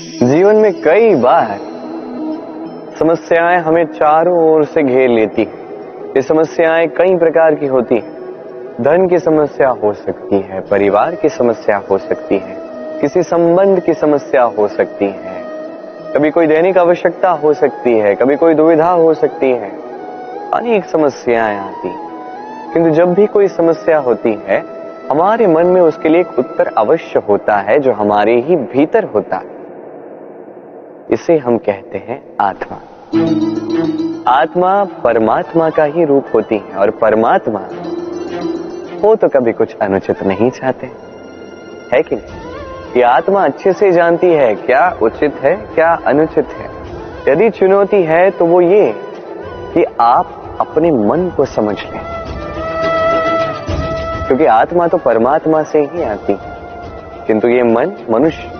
जीवन में कई बार समस्याएँ हमें चारों ओर से घेर लेती ये समस्याएँ कई प्रकार की होती धन की समस्या हो सकती है, परिवार की समस्या हो सकती है, किसी संबंध की समस्या हो सकती है। कभी कोई दैनिक आवश्यकता हो सकती है, कभी कोई दुविधा हो सकती है। अनेक समस्याएँ आती किंतु जब भी कोई समस्या होती है, हमारे मन में उसके लिए एक उत्तर अवश्य होता है, जो हमारे ही भीतर होता है। इसे हम कहते हैं आत्मा। आत्मा परमात्मा का ही रूप होती है और परमात्मा हो तो कभी कुछ अनुचित नहीं चाहते। है कि नहीं? ये आत्मा अच्छे से जानती है क्या उचित है, क्या अनुचित है। यदि चुनौती है तो वो ये कि आप अपने मन को समझ लें। क्योंकि आत्मा तो परमात्मा से ही आती है। किंतु ये मन मनुष्य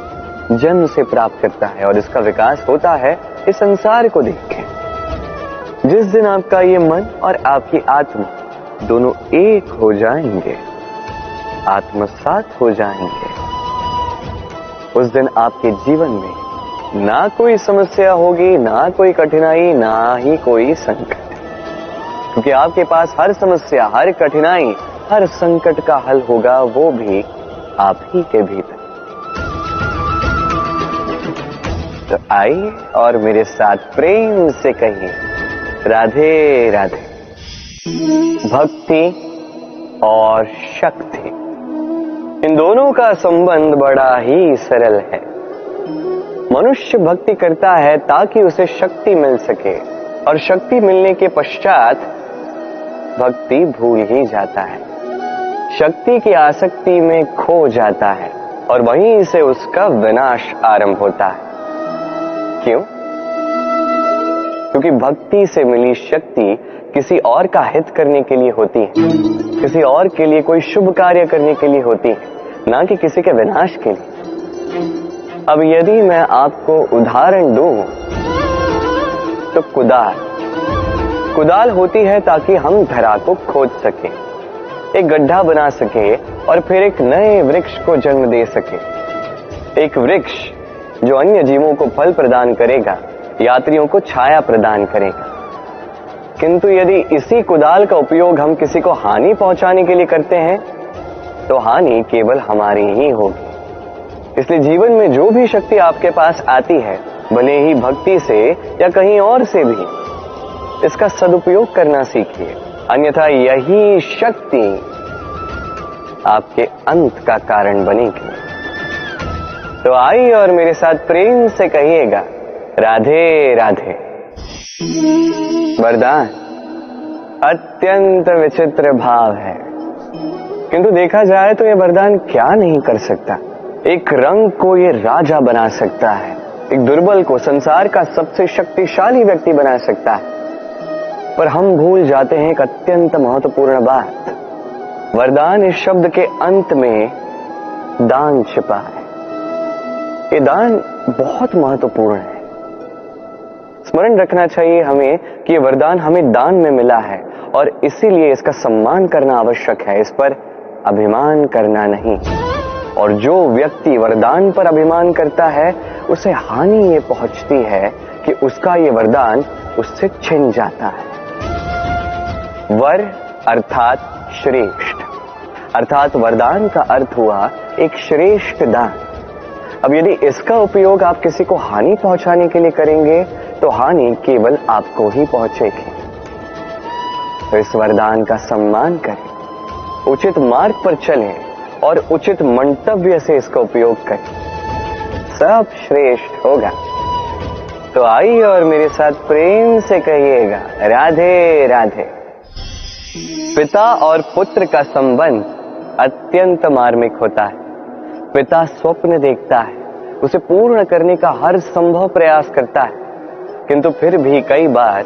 जन्म से प्राप्त करता है और इसका विकास होता है इस संसार को देख के। जिस दिन आपका ये मन और आपकी आत्मा दोनों एक हो जाएँगे, आत्मसात हो जाएँगे, उस दिन आपके जीवन में ना कोई समस्या होगी, ना कोई कठिनाई, ना ही कोई संकट। क्योंकि आपके पास हर समस्या, हर कठिनाई, हर संकट का हल होगा, वो भी आप ही के भीतर। तो आइए और मेरे साथ प्रेम से कहिए राधे राधे। भक्ति और शक्ति, इन दोनों का संबंध बड़ा ही सरल है। मनुष्य भक्ति करता है ताकि उसे शक्ति मिल सके, और शक्ति मिलने के पश्चात भक्ति भूल ही जाता है। शक्ति की आसक्ति में खो जाता है, और वहीं से उसका विनाश आरंभ होता है। क्यों? क्योंकि भक्ति से मिली शक्ति किसी और का हित करने के लिए होती है। किसी और के लिए कोई शुभ कार्य करने के लिए होती है, ना कि किसी के विनाश के लिए। अब यदि मैं आपको उदाहरण दूँ तो कुदाल। कुदाल होती है ताकि हम धरा को खोद सके, एक गड्ढा बना सके और फिर एक नए वृक्ष को जन्म दे सके। एक वृक्ष जो अन्य जीवों को फल प्रदान करेगा, यात्रियों को छाया प्रदान करेगा। किंतु यदि इसी कुदाल का उपयोग हम किसी को हानि पहुँचाने के लिए करते हैं तो हानि केवल हमारी ही होगी। इसलिए जीवन में जो भी शक्ति आपके पास आती है, भले ही भक्ति से या कहीं और से भी, इसका सदुपयोग करना सीखिए। अन्यथा यही शक्ति आपके अंत का कारण बनेगी। तो आइए और मेरे साथ प्रेम से कहिएगा, राधे राधे। वरदान, अत्यंत विचित्र भाव है। किंतु देखा जाए तो यह वरदान क्या नहीं कर सकता। एक रंग को ये राजा बना सकता है। एक दुर्बल को संसार का सबसे शक्तिशाली व्यक्ति बना सकता है। पर हम भूल जाते हैं एक अत्यंत महत्वपूर्ण बात। वरदान इस शब्द के अंत में दान छिपा है। ये दान बहुत महत्वपूर्ण है। स्मरण रखना चाहिए हमें कि ये वरदान हमें दान में मिला है और इसीलिए इसका सम्मान करना आवश्यक है। इस पर अभिमान करना नहीं। और जो व्यक्ति वरदान पर अभिमान करता है, उसे हानि ये पहुँचती है कि उसका ये वरदान उससे छिन जाता है। वर अर्थात श्रेष्ठ। अर्थात वरदान का अर्थ हुआ एक श्रेष्ठ दान। अब यदि इसका उपयोग आप किसी को हानि पहुँचाने के लिए करेंगे तो हानि केवल आपको ही पहुंचेगी। तो इस वरदान का सम्मान करें, उचित मार्ग पर चलें और उचित मंतव्य से इसका उपयोग करें। सब श्रेष्ठ होगा। तो आइए और मेरे साथ प्रेम से कहिएगा, राधे राधे। पिता और पुत्र का संबंध अत्यंत मार्मिक होता है। पिता स्वप्न देखता है, उसे पूर्ण करने का हर संभव प्रयास करता है, किंतु फिर भी कई बार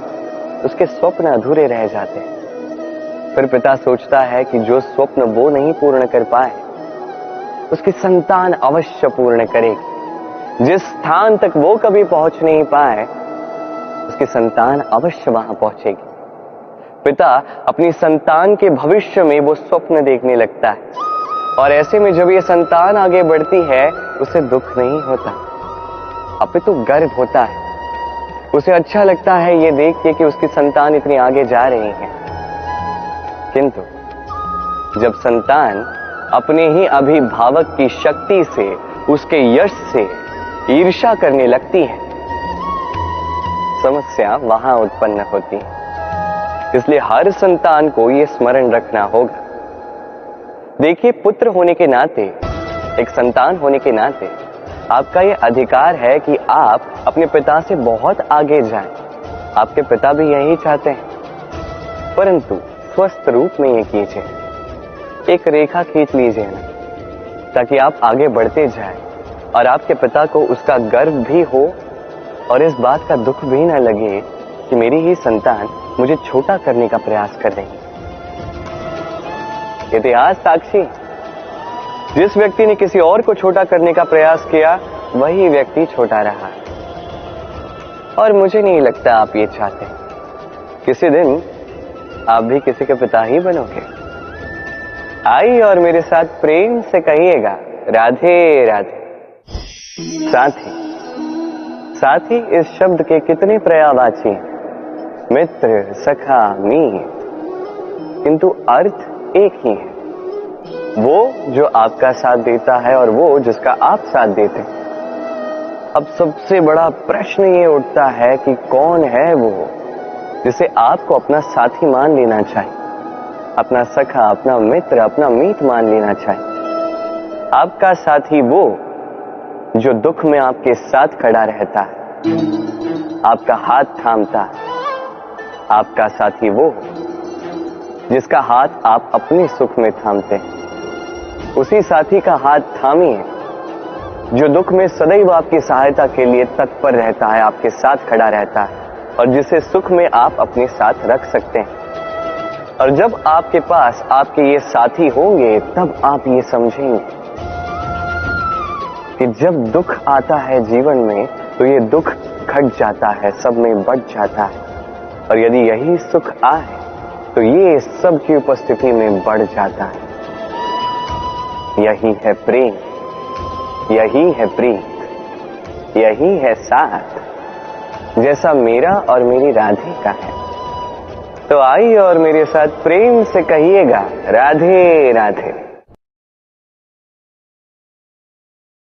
उसके स्वप्न अधूरे रह जाते हैं। फिर पिता सोचता है कि जो स्वप्न वो नहीं पूर्ण कर पाए, उसकी संतान अवश्य पूर्ण करेगी। जिस स्थान तक वो कभी पहुँच नहीं पाए, उसकी संतान अवश्य वहाँ पहुंचेगी। पिता अपनी संतान के भविष्य में वो स्वप्न देखने लगता है। और ऐसे में जब ये संतान आगे बढ़ती है, उसे दुख नहीं होता। अपितु तो गर्व होता है। उसे अच्छा लगता है ये देख के कि उसकी संतान इतनी आगे जा रही है। किंतु, जब संतान अपने ही अभिभावक की शक्ति से, उसके यश से ईर्षा करने लगती है, समस्या वहाँ उत्पन्न होती है। इसलिए हर संतान को यह स्मरण रखना होगा। देखिए, पुत्र होने के नाते, एक संतान होने के नाते, आपका यह अधिकार है कि आप अपने पिता से बहुत आगे जाएँ। आपके पिता भी यही चाहते हैं। परंतु स्वस्थ रूप में ये कीजिए। एक रेखा खींच लीजिए ना, ताकि आप आगे बढ़ते जाएँ और आपके पिता को उसका गर्व भी हो और इस बात का दुख भी ना लगे कि मेरी ही संतान मुझे छोटा करने का प्रयास कर रही इतिहास साक्षी। जिस व्यक्ति ने किसी और को छोटा करने का प्रयास किया, वही व्यक्ति छोटा रहा। और मुझे नहीं लगता आप ये चाहते। किसी दिन आप भी किसी के पिता ही बनोगे। आई और मेरे साथ प्रेम से कहिएगा, राधे राधे। साथ ही साथ ही इस शब्द के कितने प्रयावाची मित्र, सखा मी किंतु अर्थ एक ही है। वो जो आपका साथ देता है और वो जिसका आप साथ देते हैं। अब सबसे बड़ा प्रश्न ये उठता है कि कौन है वो जिसे आपको अपना साथी मान लेना चाहिए? अपना सखा, अपना मित्र, अपना मीत मान लेना चाहिए। आपका साथी वो जो दुख में आपके साथ खड़ा रहता है। आपका हाथ थामता है। आपका साथी वो जिसका हाथ आप अपने सुख में थामते हैं। उसी साथी का हाथ थामिए जो दुख में सदैव आपकी सहायता के लिए तत्पर रहता है, आपके साथ खड़ा रहता है, और जिसे सुख में आप अपने साथ रख सकते हैं। और जब आपके पास आपके ये साथी होंगे, तब आप ये समझेंगे कि जब दुख आता है जीवन में तो ये दुख घट जाता है, सब में बढ़ जाता है। और यदि यही सुख आए तो ये सब की उपस्थिति में बढ़ जाता है। यही है प्रेम, यही है प्रीत, यही है साथ। जैसा मेरा और मेरी राधे का है। तो आइए और मेरे साथ प्रेम से कहिएगा, राधे राधे।